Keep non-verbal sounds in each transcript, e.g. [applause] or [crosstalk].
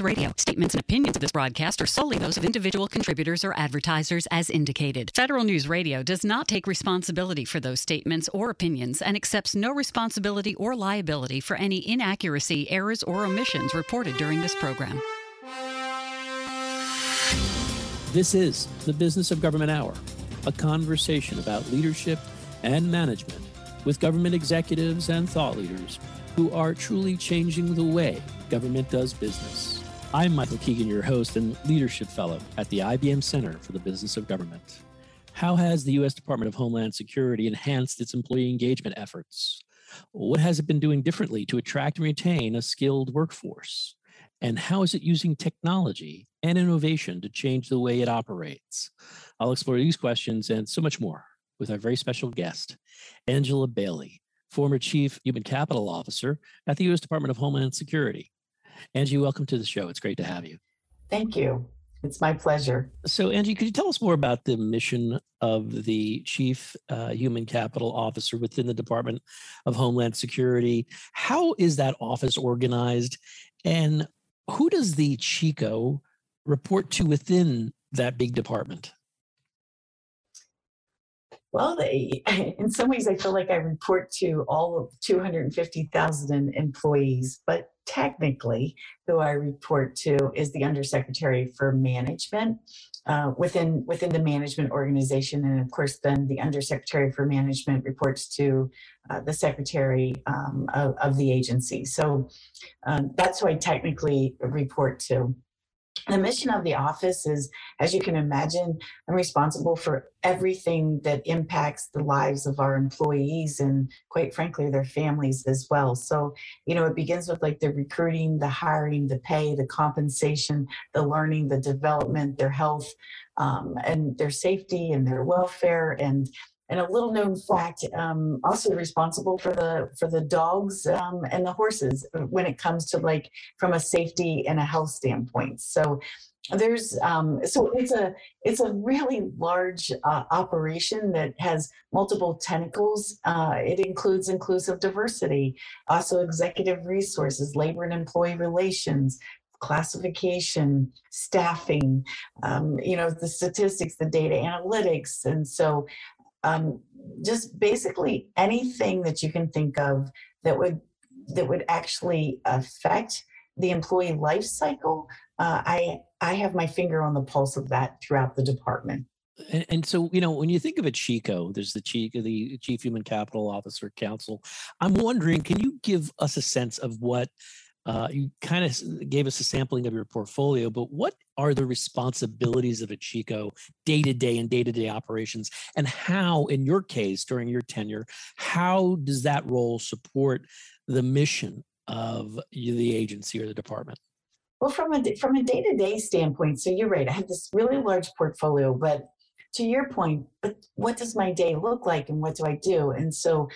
Radio. Statements and opinions of this broadcast are solely those of individual contributors or advertisers as indicated. Federal News Radio does not take responsibility for those statements or opinions and accepts no responsibility or liability for any inaccuracy, errors, or omissions reported during this program. This is the Business of Government Hour, a conversation about leadership and management with government executives and thought leaders who are truly changing the way government does business. I'm Michael Keegan, your host and leadership fellow at the IBM Center for the Business of Government. How has the U.S. Department of Homeland Security enhanced its employee engagement efforts? What has it been doing differently to attract and retain a skilled workforce? And how is it using technology and innovation to change the way it operates? I'll explore these questions and so much more with our very special guest, Angela Bailey, former Chief Human Capital Officer at the U.S. Department of Homeland Security. Angie, welcome to the show. It's great to have you. Thank you. It's my pleasure. So, Angie, could you tell us more about the mission of the Chief uh, Human Capital Officer within the Department of Homeland Security? How is that office organized? And who does the CHCO report to within that big department? Well, they, [laughs] in some ways, I feel like I report to all of 250,000 employees, but technically, who I report to is the Undersecretary for Management uh, within within the management organization, and of course, then the Undersecretary for Management reports to uh, the Secretary um, of, of, the agency. So um, that's who I technically report to the mission of the office is, as you can imagine, I'm responsible for everything that impacts the lives of our employees and, quite frankly, their families as well. So, you know, it begins with like the recruiting, the hiring, the pay, the compensation, the learning, the development, their health, um, and their safety and their welfare and and a little known fact, um, also responsible for the for the dogs um, and the horses when it comes to like from a safety and a health standpoint. So there's um, so it's a it's a really large uh, operation that has multiple tentacles. Uh, it includes inclusive diversity, also executive resources, labor and employee relations, classification, staffing, um, you know, the statistics, the data analytics. And so um, just basically anything that you can think of that would that would actually affect the employee life cycle. Uh, I I have my finger on the pulse of that throughout the department. And, and, so, you know, when you think of a CHCO, there's the chief, the Chief Human Capital Officer Council. I'm wondering, can you give us a sense of what uh, you kind of gave us a sampling of your portfolio, but what are the responsibilities of a CHCO day to day and day to day operations? And how, in your case, during your tenure, how does that role support the mission of the agency or the department? Well, from a from a day to day standpoint, so you're right. I have this really large portfolio, but to your point, but what does my day look like, and what do I do? And so,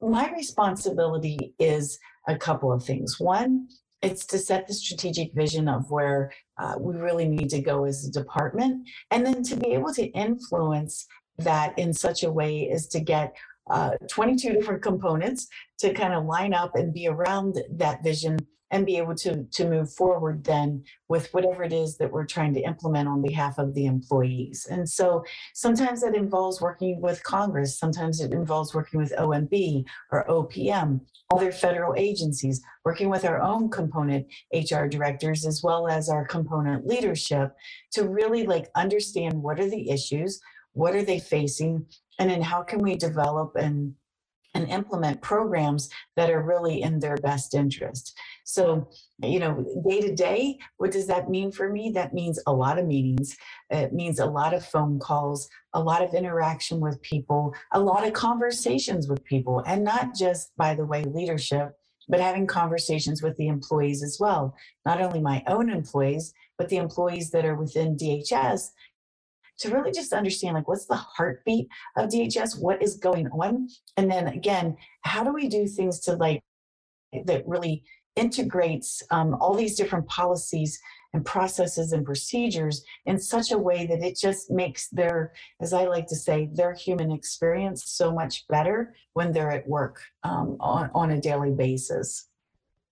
my responsibility is a couple of things. One, it's to set the strategic vision of where uh, we really need to go as a department, and then to be able to influence that in such a way as to get uh, 22 different components to kind of line up and be around that vision and be able to to move forward then with whatever it is that we're trying to implement on behalf of the employees and so sometimes that involves working with congress sometimes it involves working with omb or opm other federal agencies working with our own component hr directors as well as our component leadership to really like understand what are the issues what are they facing and then how can we develop and and implement programs that are really in their best interest. So, you know, day to day, what does that mean for me? That means a lot of meetings. It means a lot of phone calls, a lot of interaction with people, a lot of conversations with people, and not just, by the way, leadership, but having conversations with the employees as well. Not only my own employees, but the employees that are within DHS to really just understand like what's the heartbeat of DHS, what is going on, and then again, how do we do things to like that really integrates um, all these different policies and processes and procedures in such a way that it just makes their, as I like to say, their human experience so much better when they're at work um, on, on a daily basis.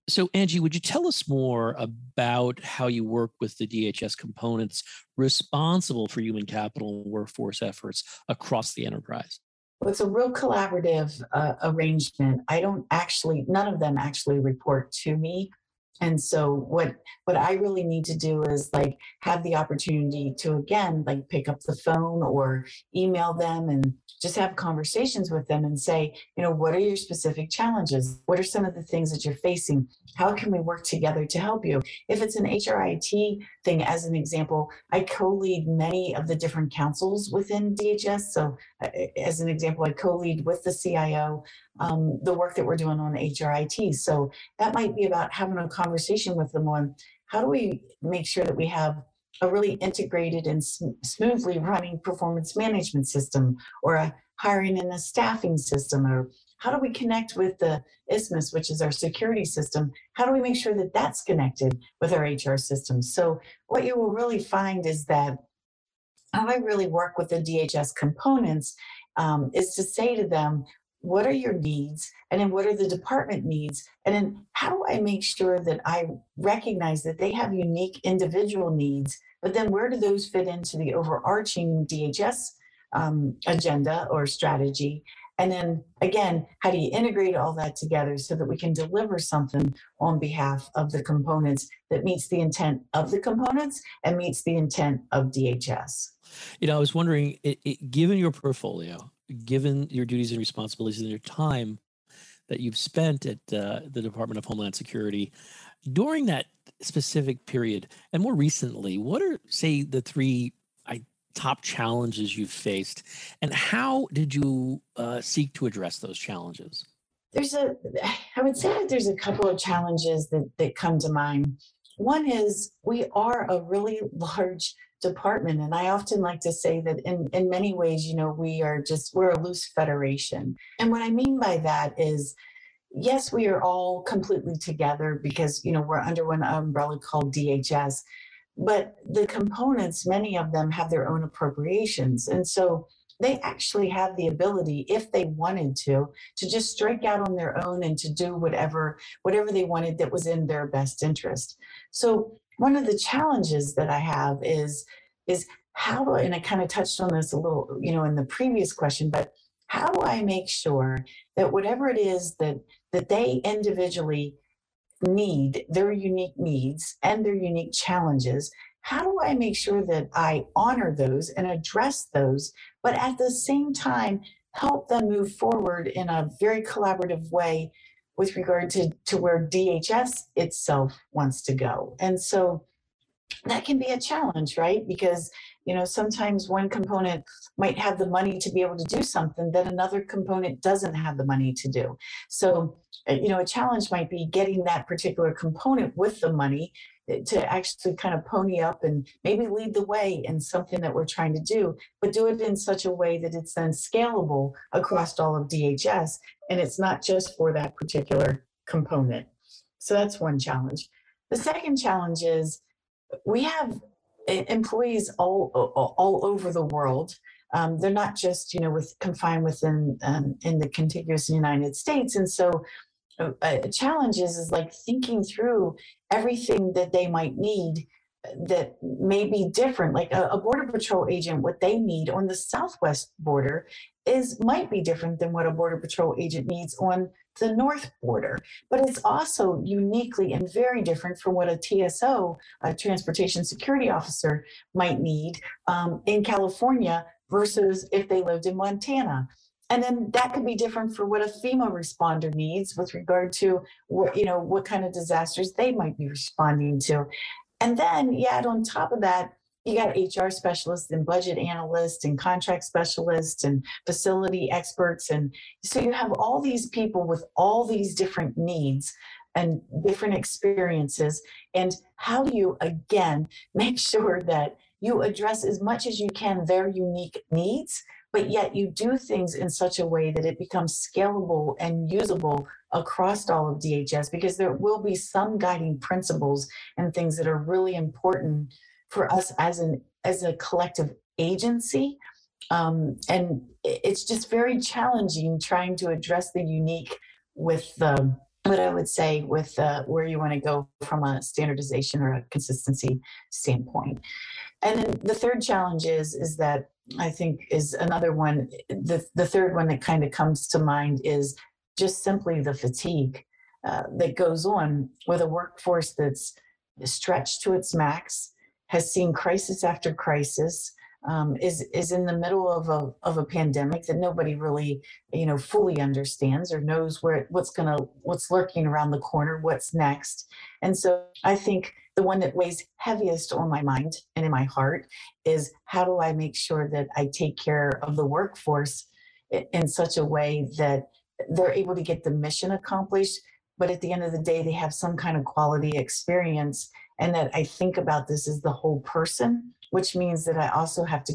So, Angie, would you tell us more about how you work with the DHS components responsible for human capital and workforce efforts across the enterprise? Well, it's a real collaborative uh, arrangement. I don't actually, none of them actually report to me and so what what i really need to do is like have the opportunity to again like pick up the phone or email them and just have conversations with them and say you know what are your specific challenges? What are some of the things that you're facing? How can we work together to help you? If it's an hrit thing as an example i co-lead many of the different councils within dhs so as an example i co-lead with the cio um, the work that we're doing on HRIT. So that might be about having a conversation with them on how do we make sure that we have a really integrated and sm- smoothly running performance management system or a hiring and a staffing system or how do we connect with the ISMIS, which is our security system? How do we make sure that that's connected with our HR system? So, what you will really find is that how I really work with the DHS components um, is to say to them, what are your needs? And then what are the department needs? And then how do i make sure that i recognize that they have unique individual needs? But then where do those fit into the overarching dhs um, agenda or strategy? And then again how do you integrate all that together so that we can deliver something on behalf of the components that meets the intent of the components and meets the intent of dhs you know i was wondering it, it, given your portfolio given your duties and responsibilities and your time that you've spent at uh, the Department of Homeland Security during that specific period, and more recently, what are, say, the three I, top challenges you've faced, and how did you uh, seek to address those challenges? There's a, I would say that there's a couple of challenges that, that come to mind. One is we are a really [laughs] large department. And I often like to say that in, in many ways, you know, we are just, we're a loose federation. And what I mean by that is, yes, we are all completely together because, you know, we're under one umbrella called DHS. But the components, many of them have their own appropriations. And so they actually have the ability if they wanted to to just strike out on their own and to do whatever whatever they wanted that was in their best interest. So one of the challenges that I have is is how and I kind of touched on this a little, you know, in the previous question, but how do I make sure that whatever it is that that they individually need, their unique needs and their unique challenges, how do I make sure that I honor those and address those, but at the same time help them move forward in a very collaborative way with regard to, to where DHS itself wants to go. And so that can be a challenge, right? Because, you know, sometimes one component might have the money to be able to do something that another component doesn't have the money to do. So, you know, a challenge might be getting that particular component with the money to actually kind of pony up and maybe lead the way in something that we're trying to do, but do it in such a way that it's then scalable across all of DHS and it's not just for that particular component. So that's one challenge. The second challenge is we have employees all all over the world. Um, they're not just you know with confined within um, in the contiguous United States, and so a challenge is, is like thinking through everything that they might need uh, that may be different. Like a, a, border patrol agent what they need on the southwest border is might be different than what a border patrol agent needs on the north border. But it's also uniquely and very different from what a tso a transportation security officer might need um, in california versus if they lived in montana and then that could be different for what a FEMA responder needs with regard to what you know what kind of disasters they might be responding to. And then you add on top of that, you got HR specialists and budget analysts and contract specialists and facility experts. And so you have all these people with all these different needs and different experiences. And how do you, again, [laughs] make sure that you address as much as you can their unique needs but yet you do things in such a way that it becomes scalable and usable across all of DHS because there will be some guiding principles and things that are really important for us as an as a collective agency. Um, and it's just very challenging trying to address the unique with the what I would say with uh, where you want to go from a standardization or a consistency standpoint. And then the third challenge is is that I think is another one. The the third one that kind of comes to mind is just simply the fatigue uh, that goes on with a workforce that's stretched to its max, has seen crisis after crisis, um, is is in the middle of a of a pandemic that nobody really you know fully understands or knows where what's gonna what's lurking around the corner, what's next. And so I think the one that weighs heaviest on my mind and in my heart is how do I make sure that I take care of the workforce in such a way that they're able to get the mission accomplished, but at the end of the day, they have some kind of quality experience. And that I think about this as the whole person, which means that I also have to,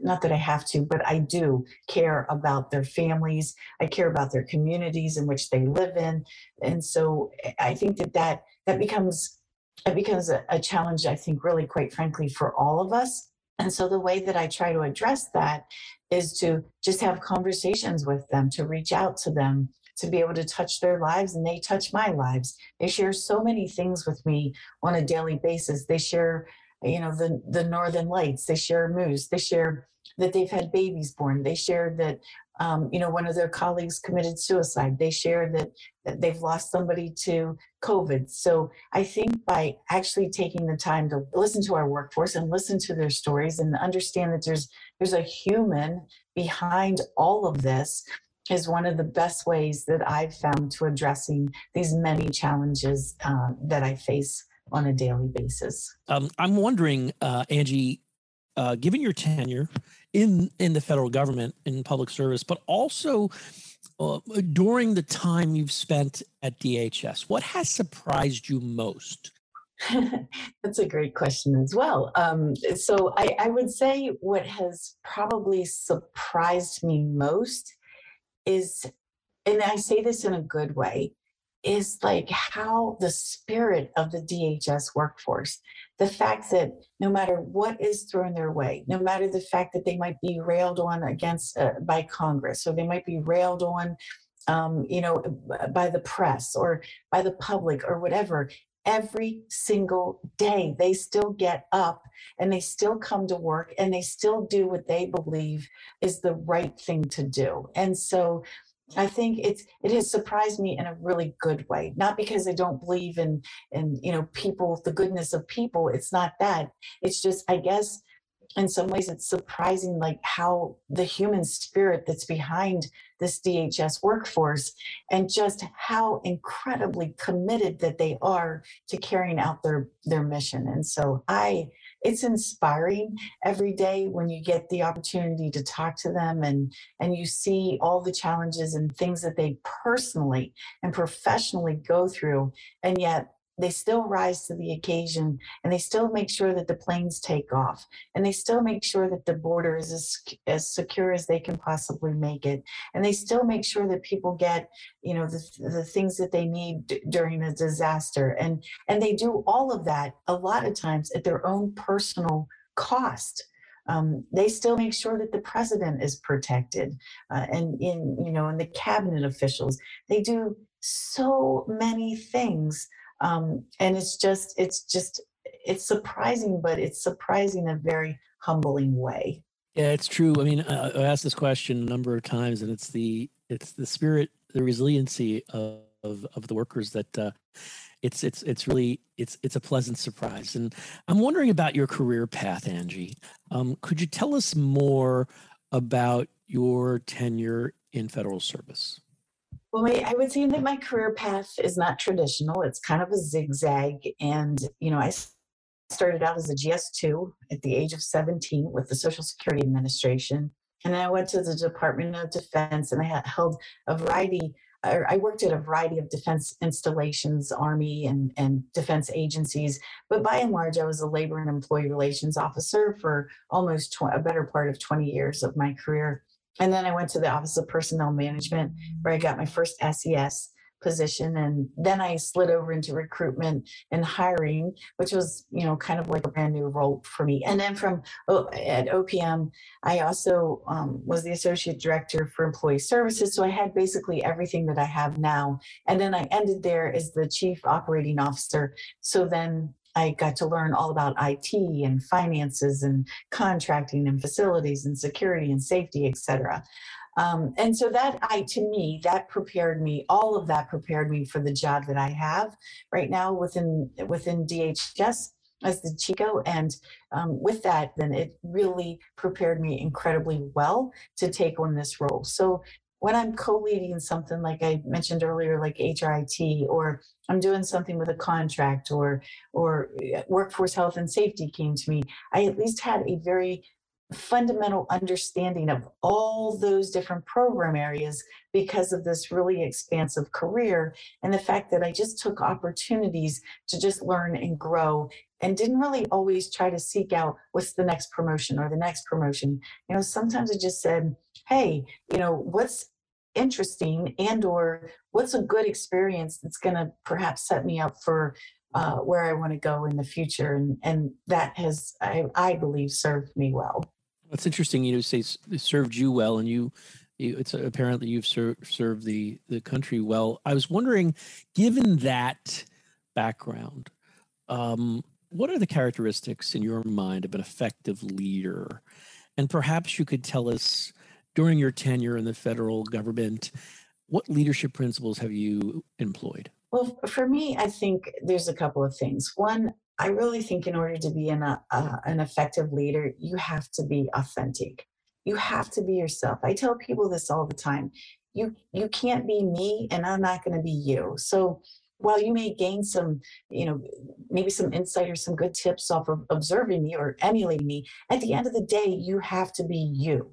not that I have to, but I do care about their families. I care about their communities in which they live in. And so I think that that, that becomes, it becomes a, a challenge, I think, really, quite frankly, for all of us. And so the way that I try to address that is to just have conversations with them, to reach out to them, to be able to touch their lives and they touch my lives. They share so many things with me on a daily basis. They share, you know, the the northern lights, they share moose, they share that they've had babies born. They share that um, you know, one of their colleagues committed suicide. They share that, that they've lost somebody to COVID. So I think by actually taking the time to listen to our workforce and listen to their stories and understand that there's there's a human behind all of this is one of the best ways that I've found to addressing these many challenges uh, that I face on a daily basis. Um, I'm wondering, uh, Angie, uh, given your tenure in in the federal government in public service, but also uh, during the time you've spent at DHS, what has surprised you most? [laughs] That's a great question as well. Um, so I, I would say what has probably surprised me most is, and I say this in a good way, is like how the spirit of the DHS workforce, the fact that no matter what is thrown their way, no matter the fact that they might be railed on against uh, by Congress, or they might be railed on, um, you know, by the press or by the public or whatever, every single day they still get up and they still come to work and they still do what they believe is the right thing to do. And so I think it's it has surprised me in a really good way. Not because I don't believe in in you know people, the goodness of people. It's not that. It's just I guess in some ways it's surprising like how the human spirit that's behind this DHS workforce and just how incredibly committed that they are to carrying out their their mission. And so I it's inspiring every day when you get the opportunity to talk to them and and you see all the challenges and things that they personally and professionally go through and yet they still rise to the occasion and they still make sure that the planes take off and they still make sure that the border is as, as secure as they can possibly make it and they still make sure that people get you know the, the things that they need d- during a disaster and and they do all of that a lot of times at their own personal cost. Um, they still make sure that the president is protected uh, and in you know and the cabinet officials. They do so many things um, and it's just it's just it's surprising but it's surprising in a very humbling way. Yeah it's true. I mean uh, i asked this question a number of times and it's the it's the spirit the resiliency of of, of the workers that uh, it's it's it's really it's it's a pleasant surprise. And i'm wondering about your career path angie. Um, could you tell us more about your tenure in federal service well, I would say that my career path is not traditional. It's kind of a zigzag. And, you know, I started out as a GS2 at the age of 17 with the Social Security Administration. And then I went to the Department of Defense and I held a variety, I worked at a variety of defense installations, Army and, and defense agencies. But by and large, I was a labor and employee relations officer for almost tw- a better part of 20 years of my career. And then I went to the Office of Personnel Management, where I got my first SES position and then i slid over into recruitment and hiring which was you know kind of like a brand new role for me. And then from at opm i also um, was the associate director for employee services so i had basically everything that i have now. And then i ended there as the chief operating officer. So then I got to learn all about IT and finances and contracting and facilities and security and safety, et cetera. Um, and so that I, to me, that prepared me. All of that prepared me for the job that I have right now within within DHS as the CHCO. And um, with that, then it really prepared me incredibly well to take on this role. So when I'm co-leading something like I mentioned earlier, like HRIT, or I'm doing something with a contract, or or uh, workforce health and safety came to me, I at least had a very fundamental understanding of all those different program areas because of this really expansive career and the fact that I just took opportunities to just learn and grow and didn't really always try to seek out what's the next promotion or the next promotion. You know, sometimes I just said, hey, you know, what's interesting and or what's a good experience that's going to perhaps set me up for uh, where I want to go in the future. And, and that has, I, I believe, served me well. That's interesting. You know, say it served you well, and you, you it's apparently you've ser- served the the country well. I was wondering, given that background, um, what are the characteristics in your mind of an effective leader? And perhaps you could tell us during your tenure in the federal government, what leadership principles have you employed? Well, for me, I think there's a couple of things. One, I really think in order to be an, uh, an effective leader, you have to be authentic. You have to be yourself. I tell people this all the time. You you can't be me, and I'm not going to be you. So while you may gain some, you know, maybe some insight or some good tips off of observing me or emulating me, at the end of the day, you have to be you.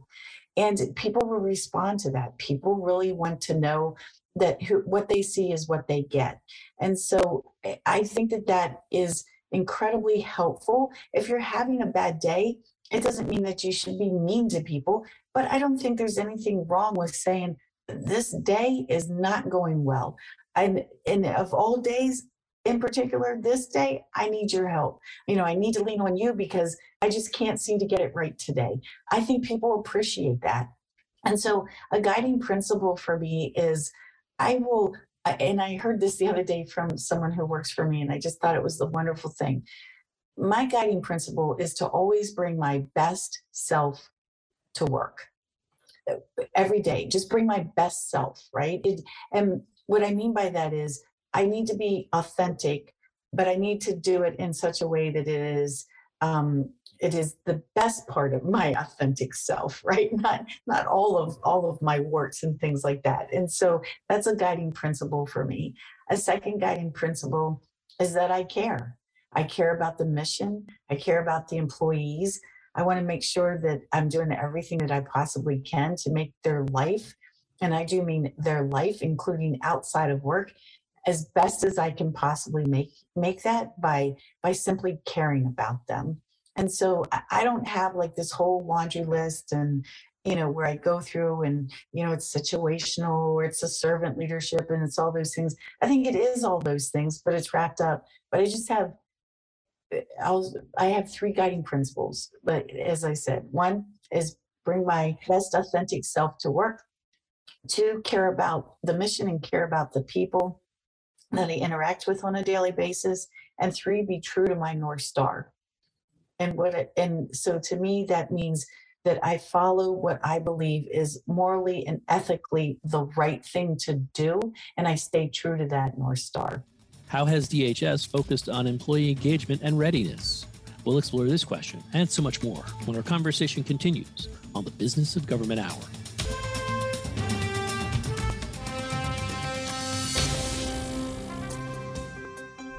And people will respond to that. People really want to know that who, what they see is what they get. And so eh, I think that that is incredibly helpful. If you're having a bad day, it doesn't mean that you should be mean to people, but I don't think there's anything wrong with saying, this day is not going well. And, and of all days, in particular, this day, I need your help. You know, I need to lean on you because I just can't seem to get it right today. I think people appreciate that. And so, a guiding principle for me is I will and I heard this the other day from someone who works for me, and I just thought it was the wonderful thing. My guiding principle is to always bring my best self to work every day. Just bring my best self, right? It, and what I mean by that is I need to be authentic, but I need to do it in such a way that it is um, it is the best part of my authentic self [laughs] right? Not not all of all of my warts and things like that. And so that's a guiding principle for me. A second guiding principle is that i care. I care about the mission. I care about the employees. I want to make sure that i'm doing everything that i possibly can to make their life and i do mean their life including outside of work as best as i can possibly make make that by by simply caring about them and so I don't have like this whole laundry list and, you know, where I go through and, you know, it's situational or it's a servant leadership and it's all those things. I think it is all those things, but it's wrapped up. But I just have, I'll, I have three guiding principles. But as I said, one is bring my best authentic self to work. Two, care about the mission and care about the people that I mm-hmm. interact with on a daily basis. And three, be true to my North Star and what it, and so to me that means that I follow what I believe is morally and ethically the right thing to do, and I stay true to that North Star. How has DHS focused on employee engagement and readiness? We'll explore this question and so much more when our conversation continues on the Business of Government Hour.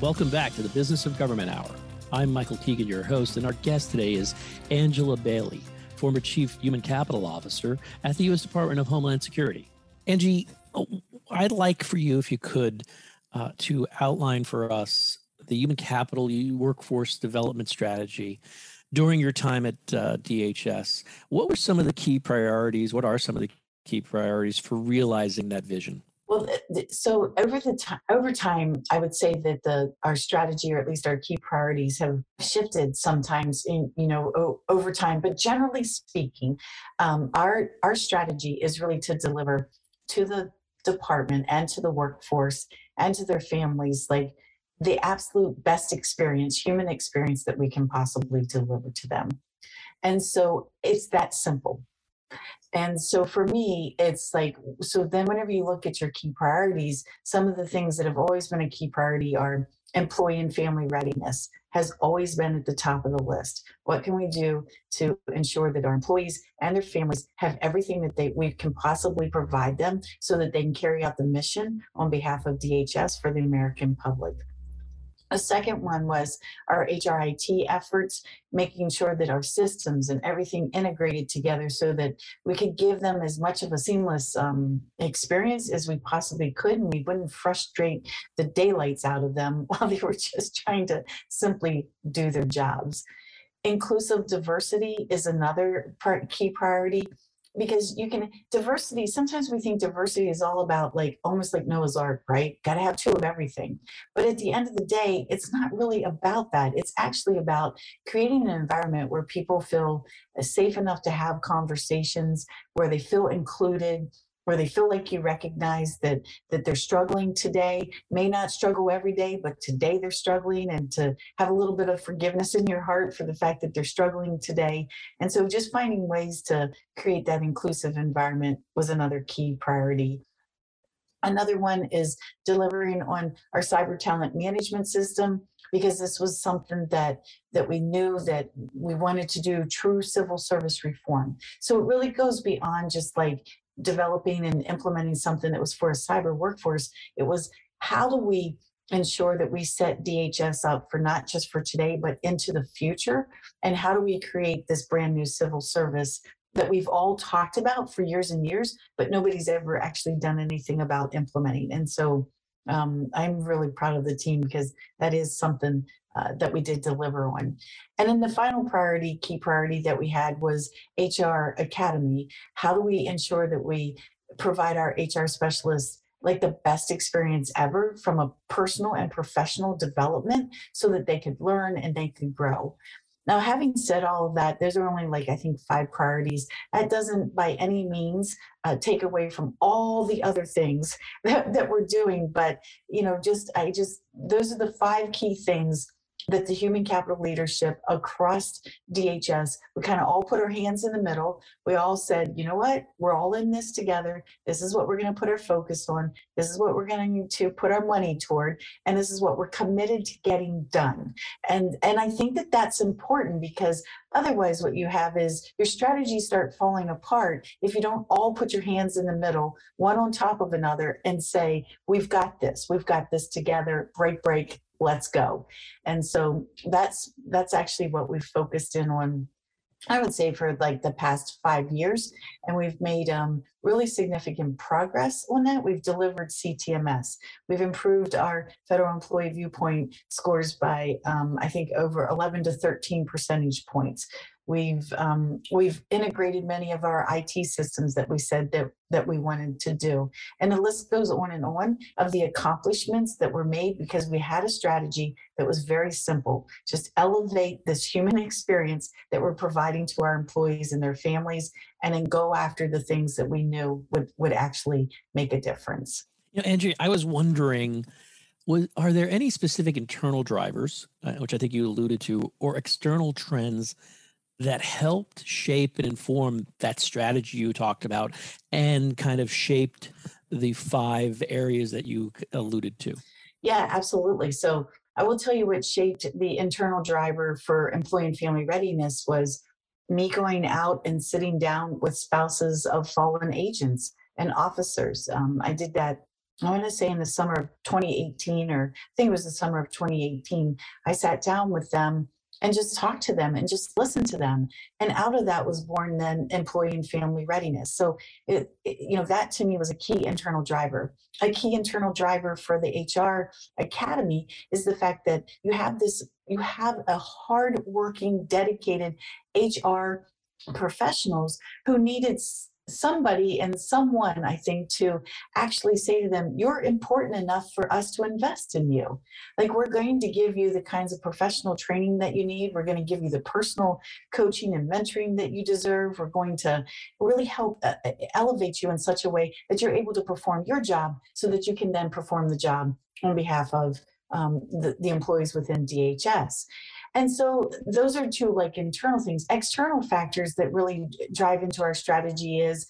Welcome back to the Business of Government Hour. I'm Michael Keegan, your host, and our guest today is Angela Bailey, former Chief Human Capital Officer at the U.S. Department of Homeland Security. Angie, I'd like for you, if you could, uh, to outline for us the human capital workforce development strategy during your time at uh, DHS. What were some of the key priorities? What are some of the key priorities for realizing that vision? Well, so over the time, over time, I would say that the our strategy, or at least our key priorities, have shifted sometimes in you know o- over time. But generally speaking, um, our our strategy is really to deliver to the department and to the workforce and to their families like the absolute best experience, human experience that we can possibly deliver to them. And so it's that simple. And so for me, it's like, so then whenever you look at your key priorities, some of the things that have always been a key priority are employee and family readiness has always been at the top of the list. What can we do to ensure that our employees and their families have everything that they we can possibly provide them so that they can carry out the mission on behalf of DHS for the American public? A second one was our HRIT efforts, making sure that our systems and everything integrated together so that we could give them as much of a seamless um, experience as we possibly could, and we wouldn't frustrate the daylights out of them [laughs] while they were just trying to simply do their jobs. Inclusive diversity is another key priority because you can diversity sometimes we think diversity is all about like almost like noah's ark right? Got to have two of everything. But at the end of the day it's not really about that. It's actually about creating an environment where people feel uh, safe enough to have conversations where they feel included where they feel like you recognize that that they're struggling today may not struggle every day but today they're struggling and to have a little bit of forgiveness in your heart for the fact that they're struggling today. And so just finding ways to create that inclusive environment was another key priority. Another one is delivering on our cyber talent management system because this was something that that we knew that we wanted to do true civil service reform. So it really goes beyond just like developing and implementing something that was for a cyber workforce. It was how do we ensure that we set DHS up for not just for today, but into the future? And how do we create this brand new civil service that we've all talked about for years and years, but nobody's ever actually done anything about implementing? And so um, I'm really proud of the team because that is something uh, that we did deliver on. And then the final priority, key priority that we had was HR Academy. How do we ensure that we provide our HR specialists like the best experience ever from a personal and professional development so that they could learn and they could grow. Now, having said all of that, those are only like, I think, five priorities. That doesn't by any means uh, take away from all the other things [laughs] that, that we're doing. But, you know, just, I just, those are the five key things that the human capital leadership across DHS, we kind of all put our hands in the middle. We all said, you know what, we're all in this together. This is what we're going to put our focus on. This is what we're going to need to put our money toward, and this is what we're committed to getting done. And and I think that that's important because otherwise, what you have is your strategies start falling apart if you don't all put your hands in the middle, one on top of another, and say, we've got this, we've got this together. Break, break let's go and so that's that's actually what we've focused in on I would say for like the past five years, and we've made um, really significant progress on that. We've delivered CTMS. We've improved our federal employee viewpoint scores by, um, I think, over 11 to 13 percentage points. We've um, we've integrated many of our IT systems that we said that that we wanted to do, and the list goes on and on of the accomplishments that were made because we had a strategy that was very simple: just elevate this human experience that we're providing to our employees and their families, and then go after the things that we knew would would actually make a difference. You know, Angie, I was wondering was, are there any specific internal drivers, uh, which I think you alluded to, or external trends that helped shape and inform that strategy you talked about and kind of shaped the five areas that you alluded to? Yeah, absolutely. So I will tell you what shaped the internal driver for employee and family readiness was me going out and sitting down with spouses of fallen agents and officers. Um, I did that, I want to say in the summer of 2018, or I think it was the summer of 2018. I sat down with them and just talk to them and just listen to them. And out of that was born then employee and family readiness. So, it, it, you know, that to me was a key internal driver. A key internal driver for the HR Academy is the fact that you have this, you have a hard-working, dedicated HR professionals who needed somebody and someone, I think, to actually say to them, You're important enough for us to invest in you. Like, we're going to give you the kinds of professional training that you need. We're going to give you the personal coaching and mentoring that you deserve. We're going to really help uh, uh, elevate you in such a way that you're able to perform your job so that you can then perform the job on behalf of um, the, the employees within DHS. And so those are two like internal things. External factors that really drive into our strategy is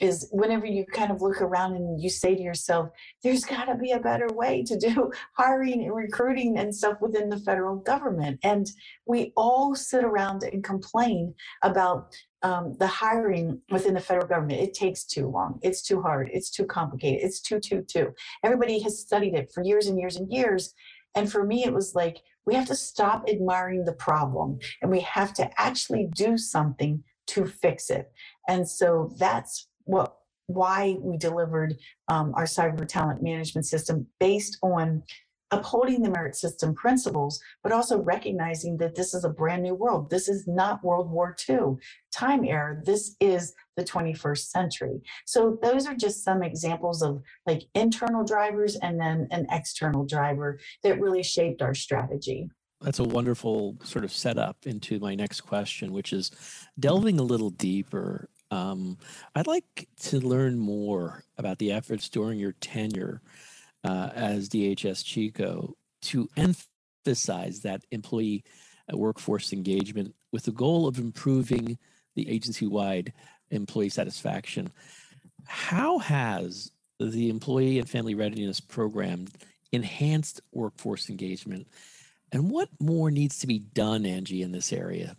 is whenever you kind of look around and you say to yourself, there's got to be a better way to do [laughs] hiring and recruiting and stuff within the federal government. And we all sit around and complain about um, the hiring within the federal government. It takes too long. It's too hard. It's too complicated. It's too, too, too. Everybody has studied it for years and years and years. And for me, it was like, we have to stop admiring the problem and we have to actually do something to fix it. And so that's what why we delivered um, our cyber talent management system based on upholding the merit system principles, but also recognizing that this is a brand new world. This is not World War II time era. This is the 21st century. So those are just some examples of like internal drivers and then an external driver that really shaped our strategy. That's a wonderful sort of setup into my next question, which is delving a little deeper. Um, I'd like to learn more about the efforts during your tenure uh, as DHS CHCO to emphasize that employee uh, workforce engagement with the goal of improving the agency wide employee satisfaction. How has the Employee and Family Readiness Program enhanced workforce engagement? And what more needs to be done, Angie, in this area?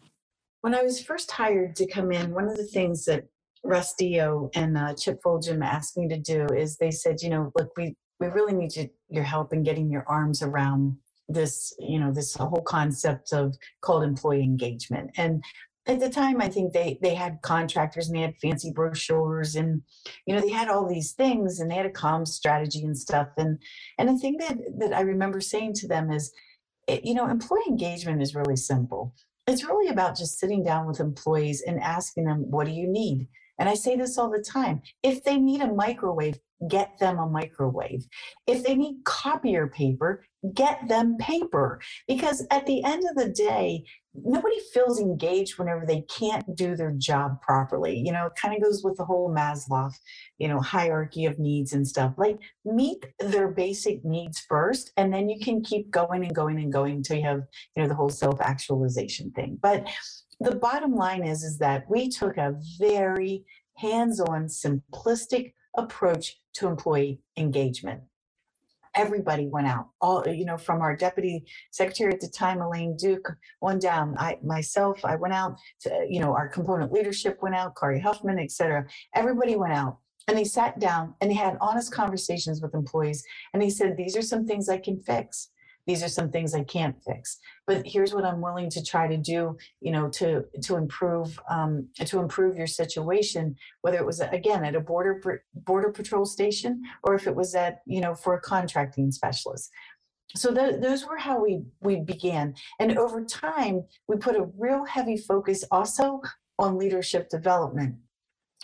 When I was first hired to come in, one of the things that Russ Deyo and uh, Chip Fulghum asked me to do is they said, you know, look, we we really need you, your help in getting your arms around this, you know, this whole concept of called employee engagement. And at the time, I think they they had contractors and they had fancy brochures and you know they had all these things and they had a comms strategy and stuff. And and the thing that that I remember saying to them is, it, you know, employee engagement is really simple. It's really about just sitting down with employees and asking them, what do you need? And I say this all the time. If they need a microwave, get them a microwave. If they need copier paper, get them paper. Because at the end of the day, nobody feels engaged whenever they can't do their job properly. You know, it kind of goes with the whole Maslow, you know, hierarchy of needs and stuff. Like meet their basic needs first, and then you can keep going and going and going until you have, you know, the whole self-actualization thing. But the bottom line is, is that we took a very hands-on, simplistic approach to employee engagement. Everybody went out, all you know, from our deputy secretary at the time, Elaine Duke, one down. I myself, I went out. To, you know, our component leadership went out, Kari Huffman, et cetera. Everybody went out, and they sat down and they had honest conversations with employees. And they said, "These are some things I can fix these are some things I can't fix. But here's what I'm willing to try to do, you know, to to improve um, to improve your situation. Whether it was again at a border border patrol station or if it was at you know for a contracting specialist. so th- those were how we we began and over time we put a real heavy focus also on leadership development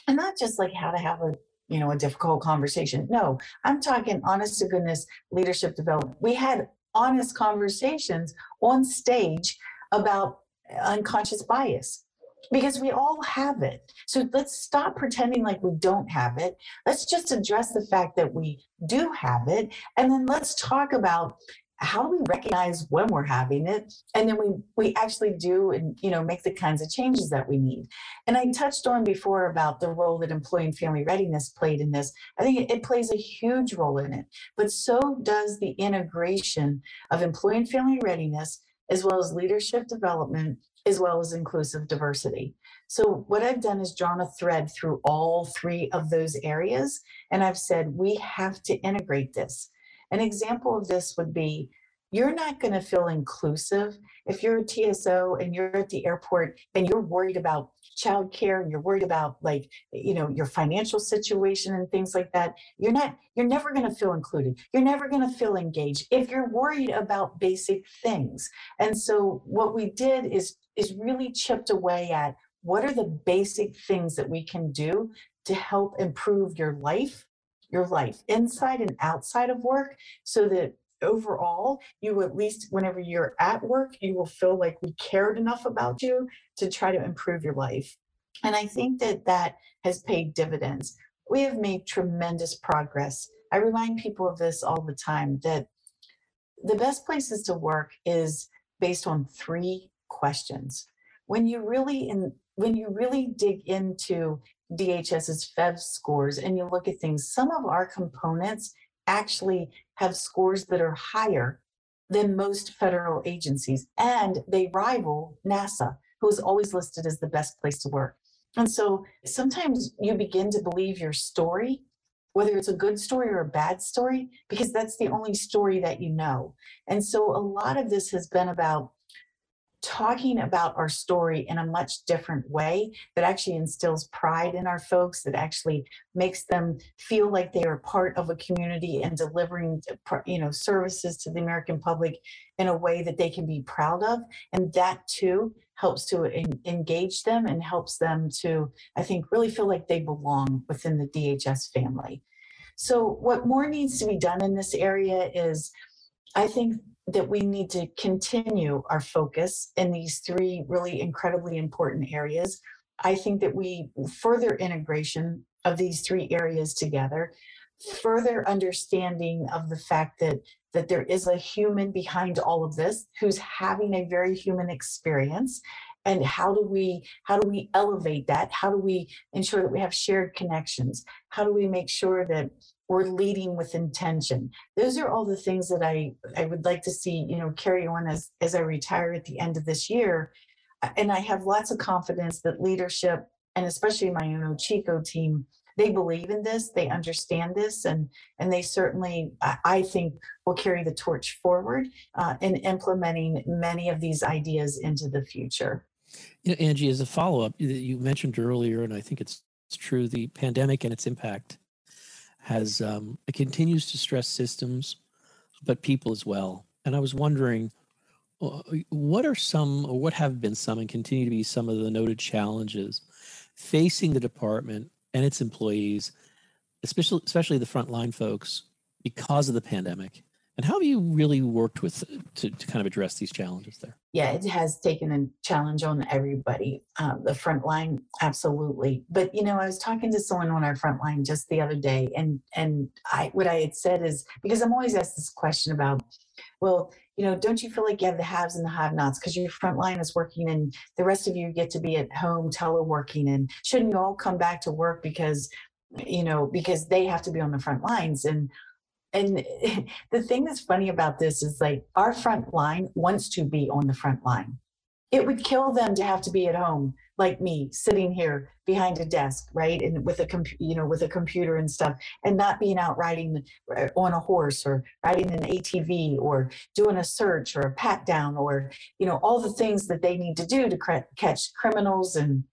and not just like how to have a you know a difficult conversation no i'm talking honest to goodness leadership development we had honest conversations on stage about unconscious bias because we all have it. So let's stop pretending like we don't have it. Let's just address the fact that we do have it. And then let's talk about how do we recognize when we're having it and then we we actually do and you know make the kinds of changes that we need and i touched on before about the role that employee and family readiness played in this i think it, it plays a huge role in it but so does the integration of employee and family readiness as well as leadership development as well as inclusive diversity. So, what I've done is drawn a thread through all three of those areas, and I've said we have to integrate this. An example of this would be you're not going to feel inclusive if you're a TSO and you're at the airport and you're worried about childcare and you're worried about like you know your financial situation and things like that. You're not you're never going to feel included. You're never going to feel engaged if you're worried about basic things. And so what we did is is really chipped away at what are the basic things that we can do to help improve your life your life inside and outside of work so that overall you at least whenever you're at work you will feel like we cared enough about you to try to improve your life. And i think that that has paid dividends. We have made tremendous progress. I remind people of this all the time that the best places to work is based on three questions. When you really in when you really dig into DHS's FEVS scores and you look at things, some of our components actually have scores that are higher than most federal agencies, and they rival NASA, who is always listed as the best place to work. And so sometimes you begin to believe your story, whether it's a good story or a bad story, because that's the only story that you know. And so a lot of this has been about talking about our story in a much different way that actually instills pride in our folks, that actually makes them feel like they are part of a community and delivering you know services to the American public in a way that they can be proud of. And that too helps to engage them and helps them to, I think, really feel like they belong within the DHS family. So, what more needs to be done in this area is I think that we need to continue our focus in these three really incredibly important areas. I think that we further integration of these three areas together, further understanding of the fact that that there is a human behind all of this who's having a very human experience and how do we how do we elevate that how do we ensure that we have shared connections how do we make sure that or leading with intention. Those are all the things that I, I would like to see, you know, carry on as, as I retire at the end of this year. And I have lots of confidence that leadership, and especially my own CHCO team, they believe in this, they understand this, and and they certainly, I think, will carry the torch forward uh, in implementing many of these ideas into the future. You know, Angie, as a follow up, you mentioned earlier, and I think it's, it's true, the pandemic and its impact has um, it continues to stress systems, but people as well. And I was wondering, uh, what are some, or what have been some, and continue to be some of the noted challenges facing the department and its employees, especially especially the frontline folks, because of the pandemic? And how have you really worked with to, to kind of address these challenges there? Yeah, it has taken a challenge on everybody. Um, the front line, absolutely. But you know, I was talking to someone on our front line just the other day, and and I what I had said is because I'm always asked this question about, well, you know, don't you feel like you have the haves and the have-nots because your front line is working and the rest of you get to be at home teleworking, and shouldn't you all come back to work because you know because they have to be on the front lines and and [laughs] the thing that's funny about this is like our front line wants to be on the front line. It would kill them to have to be at home like me sitting here behind a desk right and with a computer you know with a computer and stuff and not being out riding uh, on a horse or riding an atv or doing a search or a pat down or you know all the things that they need to do to cr- catch criminals and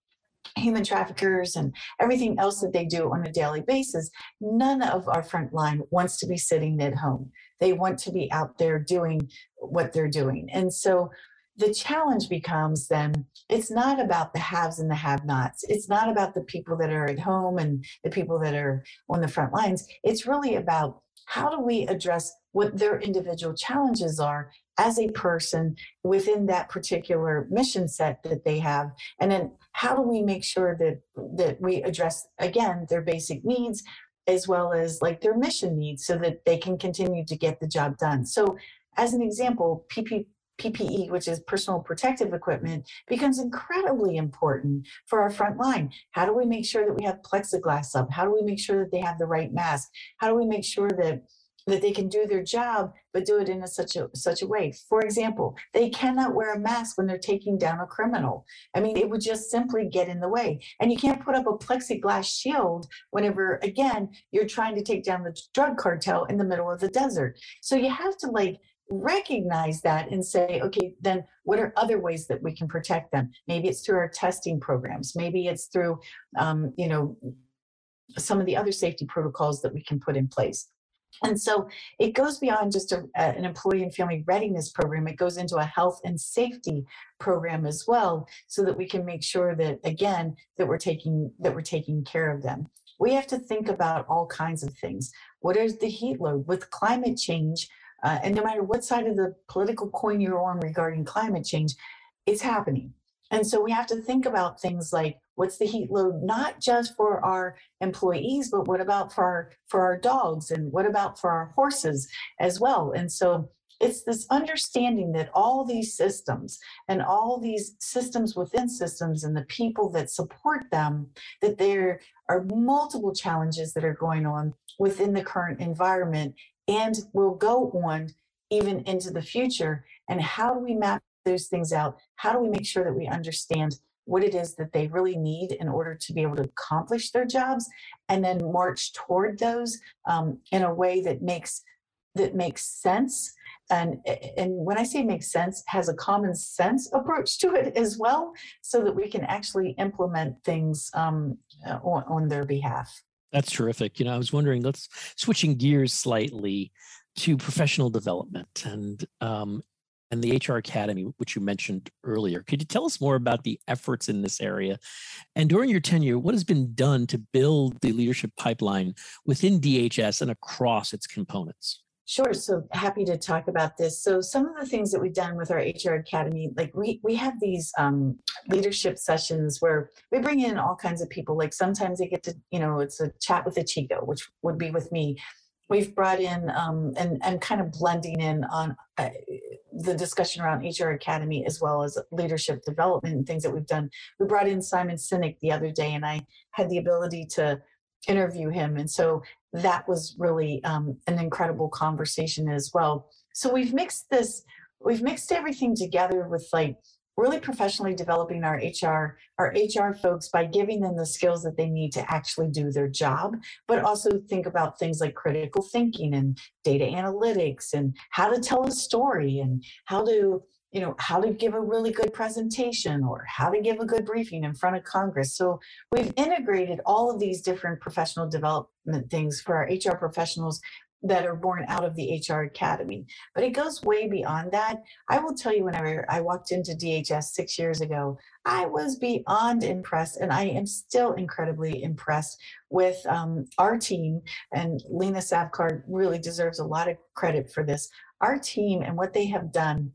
human traffickers and everything else that they do on a daily basis, none of our front line wants to be sitting at home. They want to be out there doing what they're doing. And so the challenge becomes then it's not about the haves and the have nots. It's not about the people that are at home and the people that are on the front lines. It's really about how do we address what their individual challenges are as a person within that particular mission set that they have and then how do we make sure that that we address again their basic needs as well as like their mission needs so that they can continue to get the job done so as an example PP, PPE, which is personal protective equipment, becomes incredibly important for our front line. How do we make sure that we have plexiglass up? How do we make sure that they have the right mask? How do we make sure that that they can do their job but do it in a, such a such a way. For example they cannot wear a mask when they're taking down a criminal. I mean it would just simply get in the way. And you can't put up a plexiglass shield whenever again you're trying to take down the drug cartel in the middle of the desert. So you have to like recognize that and say okay then what are other ways that we can protect them? Maybe it's through our testing programs. Maybe it's through um, you know some of the other safety protocols that we can put in place and so it goes beyond just a, an employee and family readiness program. It goes into a health and safety program as well, so that we can make sure that again that we're taking that we're taking care of them. We have to think about all kinds of things. What is the heat load with climate change? Uh, and no matter what side of the political coin you're on regarding climate change, it's happening. And so we have to think about things like what's the heat load, not just for our employees, but what about for our, for our dogs and what about for our horses as well. And so it's this understanding that all these systems and all these systems within systems and the people that support them, that there are multiple challenges that are going on within the current environment and will go on even into the future. And how do we map those things out? How do we make sure that we understand what it is that they really need in order to be able to accomplish their jobs and then march toward those um, in a way that makes that makes sense? And and when i say makes sense has a common sense approach to it as well so that we can actually implement things um, on, on their behalf. That's terrific. You know i was wondering let's switching gears slightly to professional development and um, and the HR Academy, which you mentioned earlier. Could you tell us more about the efforts in this area? And during your tenure, what has been done to build the leadership pipeline within DHS and across its components? Sure. So happy to talk about this. So some of the things that we've done with our HR Academy, like we we have these um, leadership sessions where we bring in all kinds of people. Like sometimes they get to, you know, it's a chat with a CHCO, which would be with me we've brought in um, and, and kind of blending in on uh, the discussion around HR Academy as well as leadership development and things that we've done. We brought in Simon Sinek the other day, and I had the ability to interview him. And so that was really um, an incredible conversation as well. So we've mixed this, we've mixed everything together with like really professionally developing our HR, our HR folks by giving them the skills that they need to actually do their job, but also think about things like critical thinking and data analytics and how to tell a story and how to you know how to give a really good presentation or how to give a good briefing in front of congress. So we've integrated all of these different professional development things for our hr professionals that are born out of the HR Academy. But it goes way beyond that. I will tell you, whenever I walked into DHS six years ago, I was beyond impressed, and I am still incredibly impressed with um, our team. And Lena Savkar really deserves a lot of credit for this. Our team and what they have done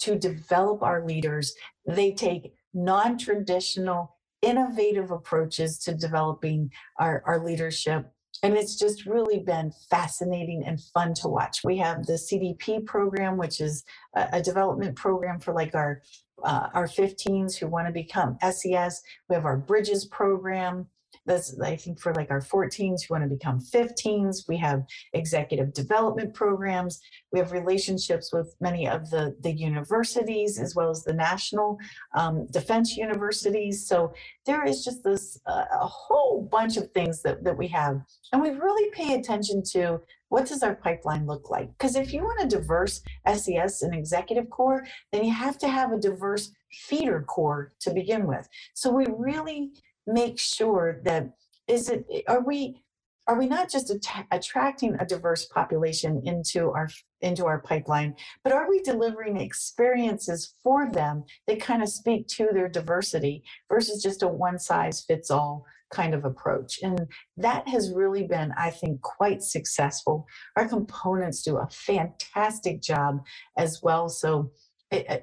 to develop our leaders, they take non traditional, innovative approaches to developing our, our leadership and it's just really been fascinating and fun to watch. We have the CDP program, which is a, a development program for like our uh, our 15s who want to become SES. We have our Bridges program, that's, I think, for like our 14s who want to become 15s. We have executive development programs. We have relationships with many of the, the universities as well as the national um, defense universities. So there is just this uh, a whole bunch of things that, that we have. And we really pay attention to what does our pipeline look like? Because if you want a diverse SES and executive corps, then you have to have a diverse feeder corps to begin with. So we really make sure that is it are we are we not just att- attracting a diverse population into our into our pipeline but are we delivering experiences for them that kind of speak to their diversity versus just a one size fits all kind of approach? And that has really been i think quite successful. Our components do a fantastic job as well. So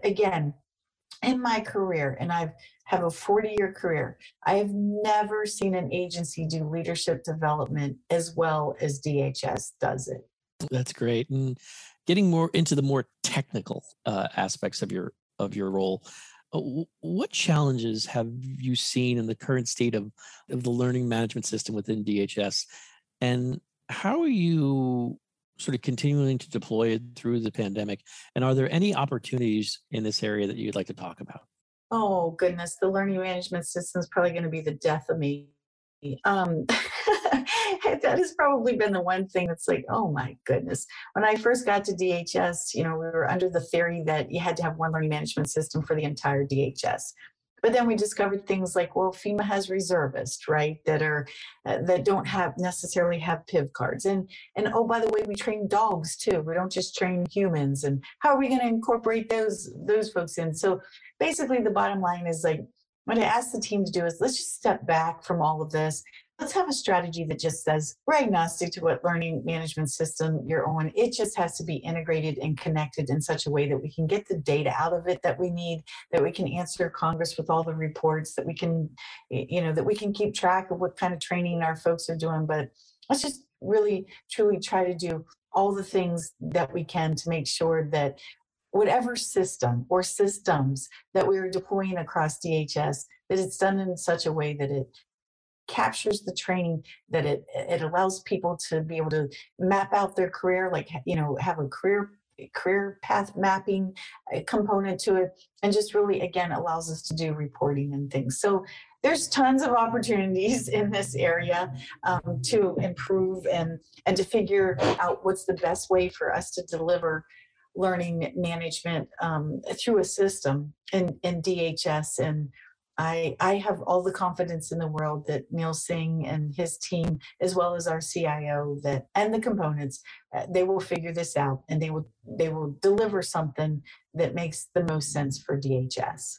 again in my career and i've have a 40 year career. I have never seen an agency do leadership development as well as DHS does it. That's great. And getting more into the more technical uh, aspects of your of your role, uh, what challenges have you seen in the current state of, of the learning management system within DHS? And how are you sort of continuing to deploy it through the pandemic? And are there any opportunities in this area that you'd like to talk about? Oh goodness, the learning management system is probably going to be the death of me. Um, [laughs] that has probably been the one thing that's like, oh my goodness. When I first got to DHS, you know, we were under the theory that you had to have one learning management system for the entire DHS. But then we discovered things like, well, FEMA has reservists, right, that are uh, that don't have necessarily have PIV cards, and and oh, by the way, we train dogs too. We don't just train humans. And how are we going to incorporate those those folks in? So basically, the bottom line is like what I asked the team to do is let's just step back from all of this let's have a strategy that just says we're agnostic to what learning management system you're on. It just has to be integrated and connected in such a way that we can get the data out of it that we need, that we can answer Congress with all the reports, that we can, you know, that we can keep track of what kind of training our folks are doing. But let's just really truly try to do all the things that we can to make sure that whatever system or systems that we are deploying across DHS, that it's done in such a way that it captures the training that it it allows people to be able to map out their career like you know have a career career path mapping uh, component to it and just really again allows us to do reporting and things. So there's tons of opportunities in this area um, to improve and and to figure out what's the best way for us to deliver learning management um, through a system in, in DHS and I, I have all the confidence in the world that Neil Singh and his team, as well as our CIO, that and the components, uh, they will figure this out and they will they will deliver something that makes the most sense for DHS.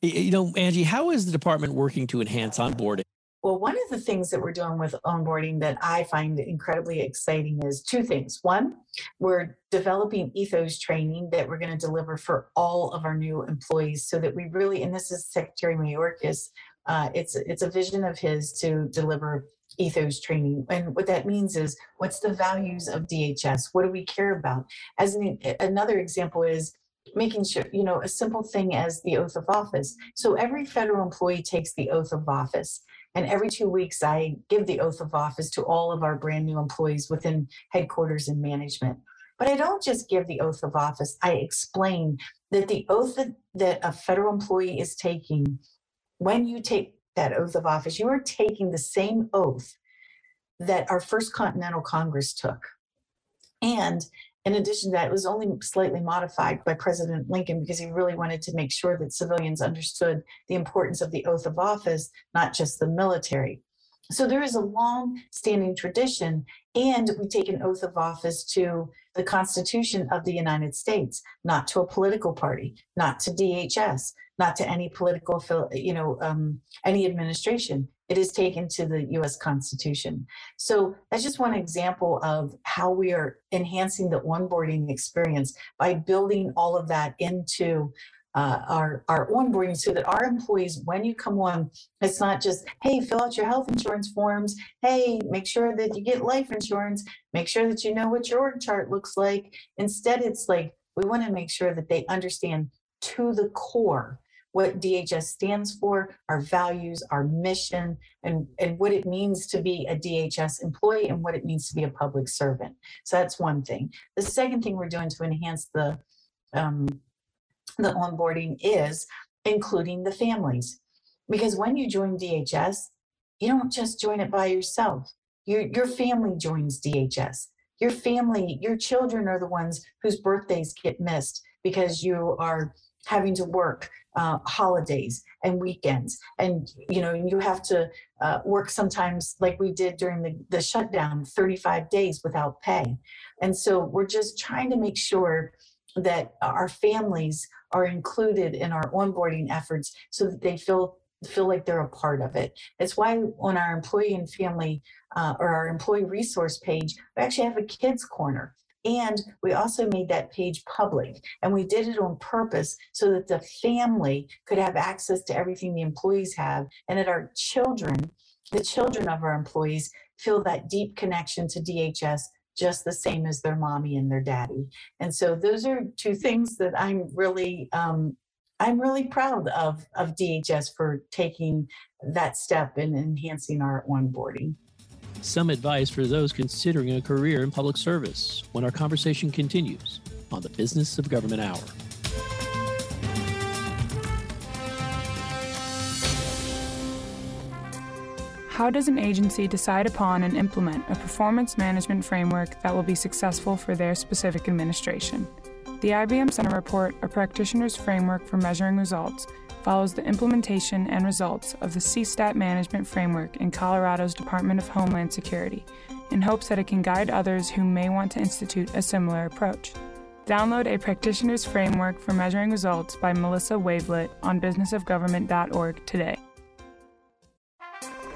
You know, Angie, how is the department working to enhance onboarding? Well, one of the things that we're doing with onboarding that I find incredibly exciting is two things. One, we're developing ethos training that we're going to deliver for all of our new employees so that we really, and this is Secretary Mayorkas, uh, it's, it's a vision of his to deliver ethos training. And what that means is what's the values of DHS? What do we care about? As an, another example is making sure, you know, a simple thing as the oath of office. So every federal employee takes the oath of office. And every two weeks, I give the oath of office to all of our brand new employees within headquarters and management. But I don't just give the oath of office, I explain that the oath that, that a federal employee is taking, when you take that oath of office, you are taking the same oath that our first Continental Congress took. And in addition to that, it was only slightly modified by President Lincoln because he really wanted to make sure that civilians understood the importance of the oath of office, not just the military. So there is a long standing tradition, and we take an oath of office to the Constitution of the United States, not to a political party, not to DHS, not to any political, you know, um, any administration it is taken to the US Constitution. So that's just one example of how we are enhancing the onboarding experience by building all of that into uh, our, our onboarding so that our employees, when you come on, it's not just, hey, fill out your health insurance forms. Hey, make sure that you get life insurance. Make sure that you know what your org chart looks like. Instead, it's like, we want to make sure that they understand to the core what DHS stands for, our values, our mission, and, and what it means to be a DHS employee and what it means to be a public servant. So that's one thing. The second thing we're doing to enhance the um, the onboarding is including the families. Because when you join DHS, you don't just join it by yourself. Your, your family joins DHS. Your family, your children are the ones whose birthdays get missed because you are having to work uh, holidays and weekends and you know you have to uh, work sometimes like we did during the, the shutdown 35 days without pay and so we're just trying to make sure that our families are included in our onboarding efforts so that they feel feel like they're a part of it. It's why on our employee and family uh, or our employee resource page, we actually have a kids corner. And we also made that page public. And we did it on purpose so that the family could have access to everything the employees have and that our children, the children of our employees, feel that deep connection to DHS just the same as their mommy and their daddy. And so those are two things that I'm really um, I'm really proud of of DHS for taking that step in enhancing our onboarding. Some advice for those considering a career in public service when our conversation continues on the Business of Government Hour. How does an agency decide upon and implement a performance management framework that will be successful for their specific administration? The IBM Center Report, a practitioner's framework for measuring results, follows the implementation and results of the CSTAT management framework in Colorado's Department of Homeland Security in hopes that it can guide others who may want to institute a similar approach. Download a practitioner's framework for measuring results by Melissa Wavelet on businessofgovernment.org today.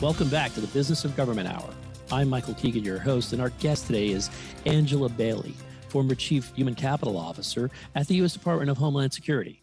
Welcome back to the Business of Government Hour. I'm Michael Keegan, your host, and our guest today is Angela Bailey, former Chief Human Capital Officer at the U.S. Department of Homeland Security.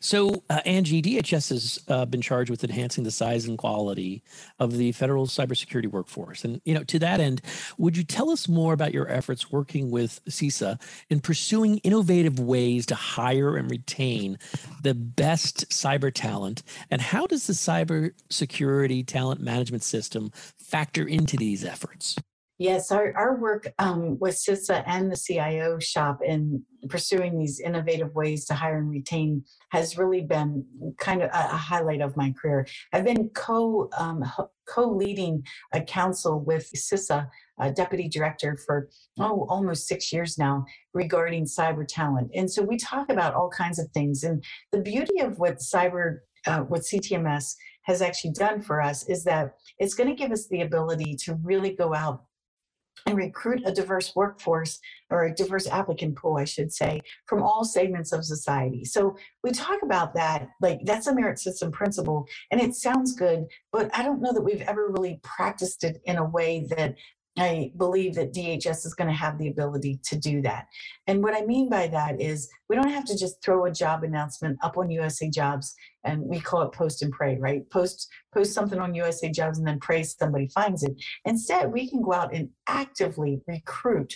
So, uh, Angie, DHS has uh, been charged with enhancing the size and quality of the federal cybersecurity workforce. And, you know, to that end, would you tell us more about your efforts working with CISA in pursuing innovative ways to hire and retain the best cyber talent? And how does the cybersecurity talent management system factor into these efforts? Yes, our, our work um, with CISA and the CIO shop in pursuing these innovative ways to hire and retain has really been kind of a, highlight of my career. I've been co um, co-leading a council with CISA, deputy director, for oh almost six years now regarding cyber talent. And so we talk about all kinds of things. And the beauty of what cyber uh, what CTMS has actually done for us is that it's going to give us the ability to really go out and recruit a diverse workforce or a diverse applicant pool, I should say, from all segments of society. So we talk about that, like that's a merit system principle, and it sounds good, but I don't know that we've ever really practiced it in a way that I believe that DHS is going to have the ability to do that. And what I mean by that is we don't have to just throw a job announcement up on USA Jobs and we call it post and pray, right? Post post something on USA Jobs and then pray somebody finds it. Instead, we can go out and actively recruit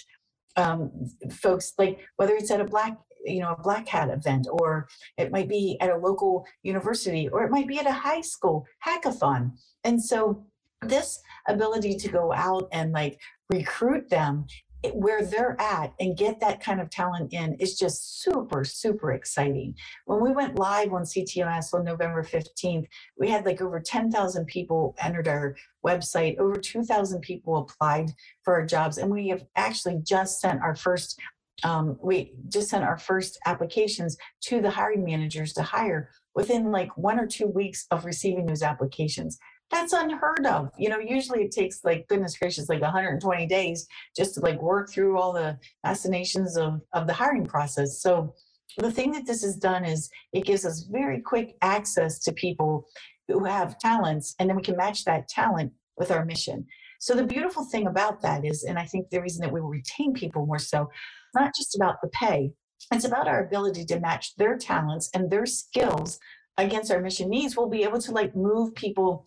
um, folks like whether it's at a black you know a black hat event or it might be at a local university or it might be at a high school hackathon and so this ability to go out and like recruit them where they're at and get that kind of talent in is just super, super exciting. When we went live on CTMS on November 15th, we had like over 10,000 people entered our website, over 2,000 people applied for our jobs, and we have actually just sent our first. Um, we just sent our first applications to the hiring managers to hire within like one or two weeks of receiving those applications that's unheard of. You know usually it takes like goodness gracious like 120 days just to like work through all the assignations of of the hiring process. So the thing that this has done is it gives us very quick access to people who have talents and then we can match that talent with our mission. So the beautiful thing about that is and i think the reason that we retain people more so not just about the pay it's about our ability to match their talents and their skills against our mission needs. We'll be able to like move people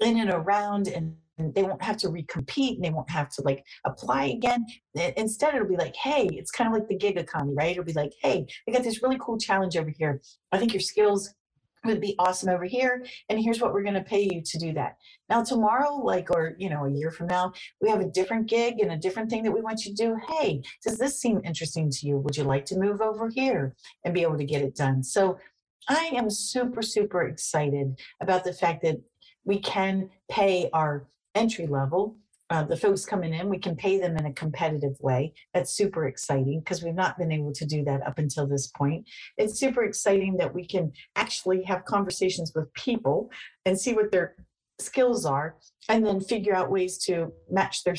in and around and they won't have to recompete and they won't have to like apply again. Instead, it'll be like, hey, it's kind of like the gig economy, right? It'll be like, hey, I got this really cool challenge over here. I think your skills would be awesome over here and here's what we're going to pay you to do that now tomorrow like or you know a year from now we have a different gig and a different thing that we want you to do hey does this seem interesting to you would you like to move over here and be able to get it done so i am super super excited about the fact that we can pay our entry level. Uh, the folks coming in, we can pay them in a competitive way. That's super exciting because we've not been able to do that up until this point. It's super exciting that we can actually have conversations with people and see what their skills are and then figure out ways to match their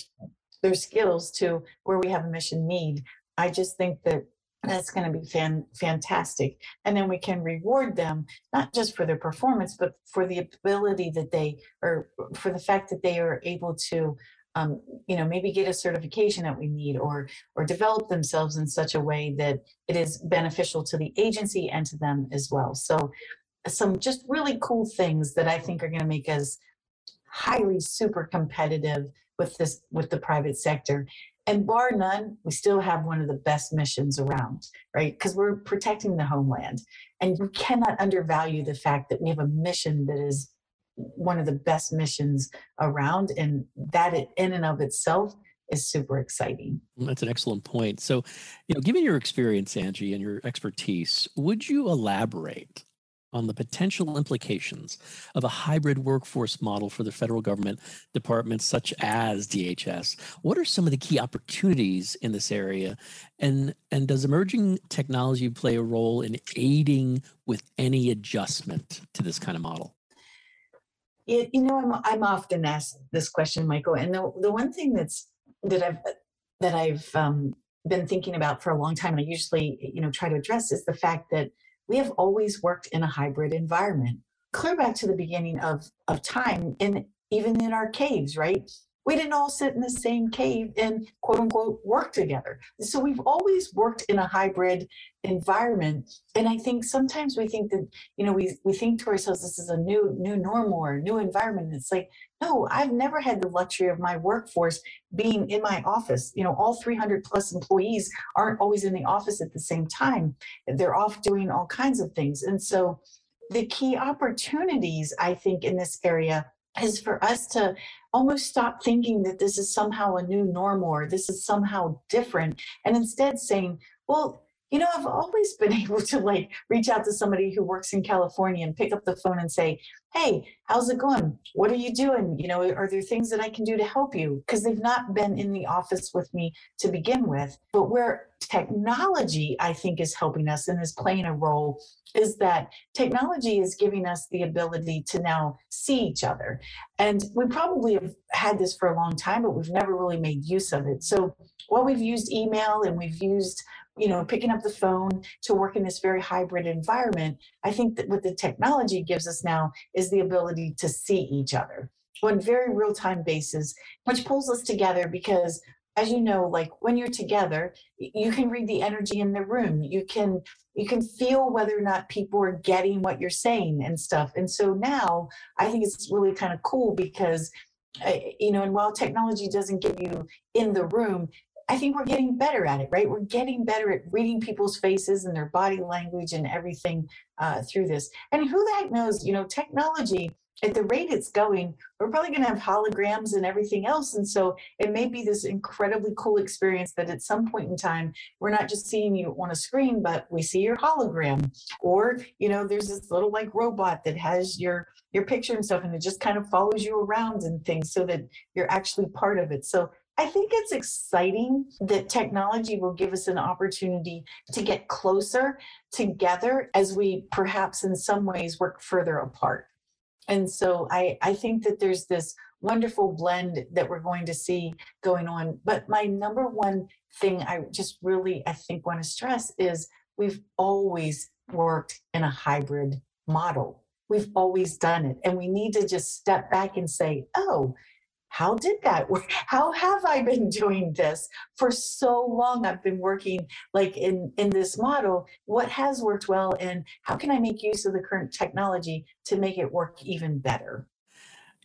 their skills to where we have a mission need. I just think that that's going to be fan, fantastic. And then we can reward them, not just for their performance, but for the ability that they, or for the fact that they are able to, um, you know, maybe get a certification that we need or, or develop themselves in such a way that it is beneficial to the agency and to them as well. So some just really cool things that I think are going to make us highly super competitive with this, with the private sector and bar none, we still have one of the best missions around, right? Because we're protecting the homeland. And you mm-hmm. cannot undervalue the fact that we have a mission that is one of the best missions around. And that in and of itself is super exciting. That's an excellent point. So, you know, given your experience, Angie, and your expertise, would you elaborate on the potential implications of a hybrid workforce model for the federal government departments such as DHS. What are some of the key opportunities in this area? And, and does emerging technology play a role in aiding with any adjustment to this kind of model? It, you know, I'm, I'm often asked this question, Michael, and the, the one thing that's that I've that I've um, been thinking about for a long time, and I usually you know try to address is the fact that we have always worked in a hybrid environment. Clear back to the beginning of, of time, and even in our caves, right? We didn't all sit in the same cave and quote unquote work together. So we've always worked in a hybrid environment. And I think sometimes we think that, you know, we, we think to ourselves, this is a new, new normal or new environment. And it's like, no, I've never had the luxury of my workforce being in my office. You know, all 300 plus employees aren't always in the office at the same time. They're off doing all kinds of things. And so the key opportunities, I think, in this area is for us to almost stop thinking that this is somehow a new normal or this is somehow different and instead saying, well, you know, I've always been [laughs] able to like reach out to somebody who works in California and pick up the phone and say, Hey, how's it going? What are you doing? You know, are there things that I can do to help you? Because they've not been in the office with me to begin with. But where technology, I think, is helping us and is playing a role is that technology is giving us the ability to now see each other. And we probably have had this for a long time, but we've never really made use of it. So while we've used email and we've used you know, picking up the phone to work in this very hybrid environment, I think that what the technology gives us now is the ability to see each other on very real time basis, which pulls us together because as you know like when you're together you can read the energy in the room. You can you can feel whether or not people are getting what you're saying and stuff. And so now i think it's really kind of cool because uh, you know and while technology doesn't give you in the room I think we're getting better at it, right? We're getting better at reading people's faces and their body language and everything uh, through this. And who the heck knows, you know, technology at the rate it's going, we're probably going to have holograms and everything else. And so it may be this incredibly cool experience that at some point in time, we're not just seeing you on a screen, but we see your hologram. Or, you know, there's this little like robot that has your your picture and stuff, and it just kind of follows you around and things so that you're actually part of it. So I think it's exciting that technology will give us an opportunity to get closer together as we perhaps in some ways work further apart. And so I, I think that there's this wonderful blend that we're going to see going on. But my number one thing I just really, I think, want to stress is we've always worked in a hybrid model. We've always done it. And we need to just step back and say, oh, how did that work? [laughs] How have I been doing this for so long? I've been working like in, in this model. What has worked well and how can I make use of the current technology to make it work even better?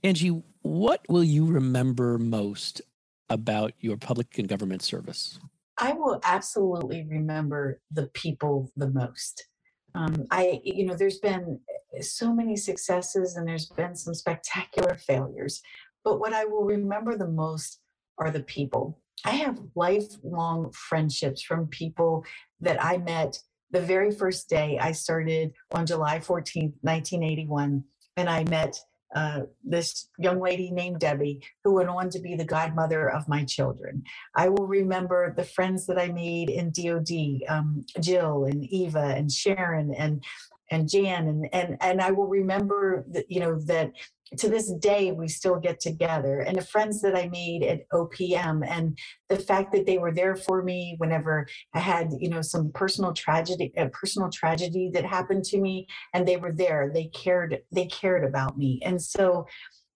Angie, What will you remember most about your public and government service? I will absolutely remember the people the most. Um, I, you know, there's been so many successes and there's been some spectacular failures, but what I will remember the most are the people. I have lifelong friendships from people that I met the very first day I started on July 14th, 1981. And I met uh, this young lady named Debbie, who went on to be the godmother of my children. I will remember the friends that I made in DOD, um, Jill and Eva and Sharon and and Jan and and and I will remember that you know that to this day we still get together. And the friends that i made at opm and the fact that they were there for me whenever i had you know some personal tragedy a personal tragedy that happened to me and they were there. They cared they cared about me. And so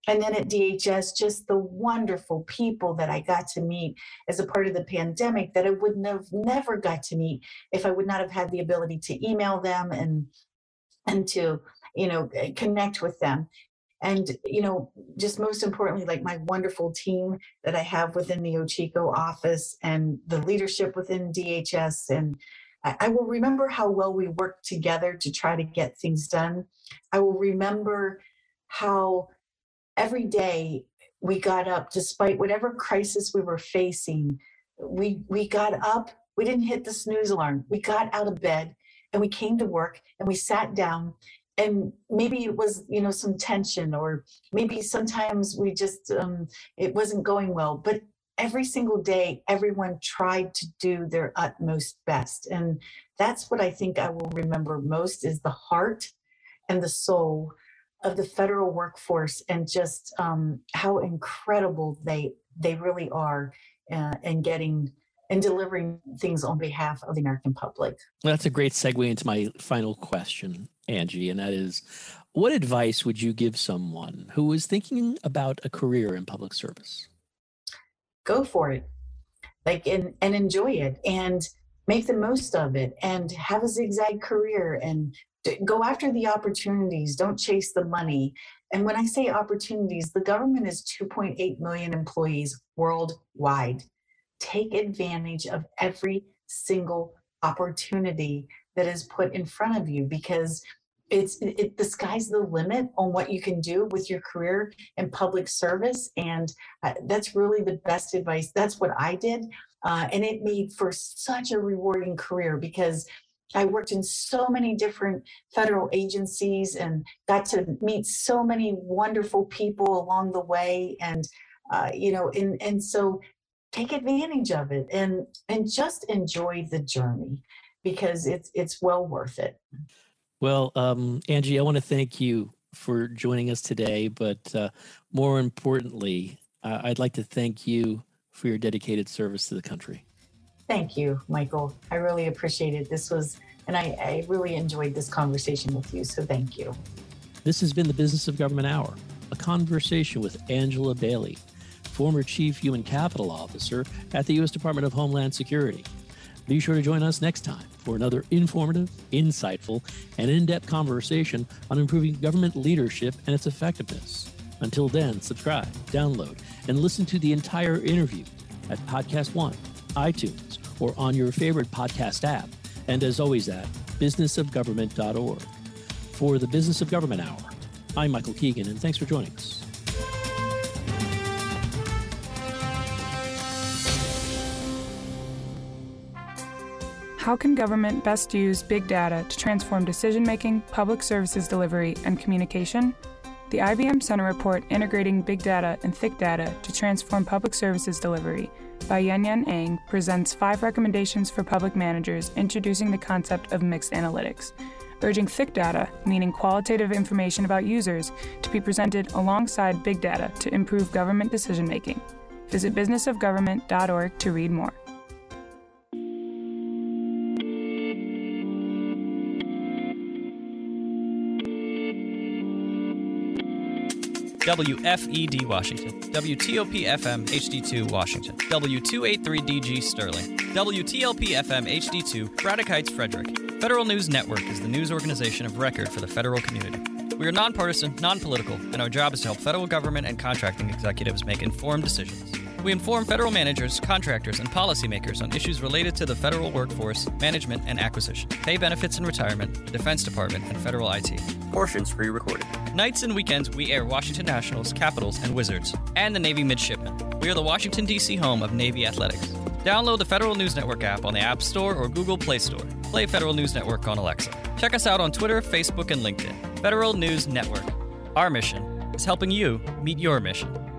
and then at DHS, just the wonderful people that I got to meet as a part of the pandemic that I wouldn't have never got to meet if I would not have had the ability to email them and and to you know connect with them and you know just most importantly like my wonderful team that i have within the OCHCO office and the leadership within dhs and I, I will remember how well we worked together to try to get things done. I will remember how every day we got up despite whatever crisis we were facing we we got up we didn't hit the snooze alarm. We got out of bed and we came to work and we sat down and maybe it was you know some tension or maybe sometimes we just um, it wasn't going well but every single day everyone tried to do their utmost best. And that's what i think i will remember most is the heart and the soul of the federal workforce and just um, how incredible they they really are uh, in getting and delivering things on behalf of the American public. Well, that's a great segue into my final question, Angie, and that is what advice would you give someone who is thinking about a career in public service? Go for it. Like and, and enjoy it and make the most of it and have a zigzag career and go after the opportunities. Don't chase the money. And when I say opportunities, the government is 2.8 million employees worldwide take advantage of every single opportunity that is put in front of you because it's it, the sky's the limit on what you can do with your career in public service. And uh, that's really the best advice. That's what i did. Uh, and it made for such a rewarding career because I worked in so many different federal agencies and got to meet so many wonderful people along the way. And, uh, you know, and, and so take advantage of it and and just enjoy the journey because it's it's well worth it. Well um, angie i want to thank you for joining us today but uh, more importantly uh, i'd like to thank you for your dedicated service to the country. Thank you michael. I really appreciate it. This was and I, I really enjoyed this conversation with you so thank you. This has been the business of government hour a conversation with angela bailey former Chief Human Capital Officer at the U.S. Department of Homeland Security. Be sure to join us next time for another informative, insightful, and in depth conversation on improving government leadership and its effectiveness. Until then, subscribe, download, and listen to the entire interview at Podcast One, iTunes, or on your favorite podcast app. And as always, at businessofgovernment.org. For the Business of Government Hour, I'm Michael Keegan, and thanks for joining us. How can government best use big data to transform decision making, public services delivery, and communication? The IBM Center report Integrating Big Data and Thick Data to Transform Public Services Delivery by Yuen Yuen Ang presents five recommendations for public managers introducing the concept of mixed analytics, urging thick data, meaning qualitative information about users, to be presented alongside big data to improve government decision making. Visit businessofgovernment.org to read more. WFED Washington, WTOP FM HD2 Washington, W283DG Sterling, WTLP FM HD2 Braddock Heights Frederick. Federal News Network is the news organization of record for the federal community. We are nonpartisan, non political, and our job is to help federal government and contracting executives make informed decisions. We inform federal managers, contractors, and policymakers on issues related to the federal workforce, management, and acquisition, pay benefits and retirement, the Defense Department, and federal IT. Portions pre recorded. Nights and weekends, we air Washington Nationals, Capitals, and Wizards, and the Navy Midshipmen. We are the Washington, D.C. home of Navy Athletics. Download the Federal News Network app on the App Store or Google Play Store. Play Federal News Network on Alexa. Check us out on Twitter, Facebook, and LinkedIn. Federal News Network. Our mission is helping you meet your mission.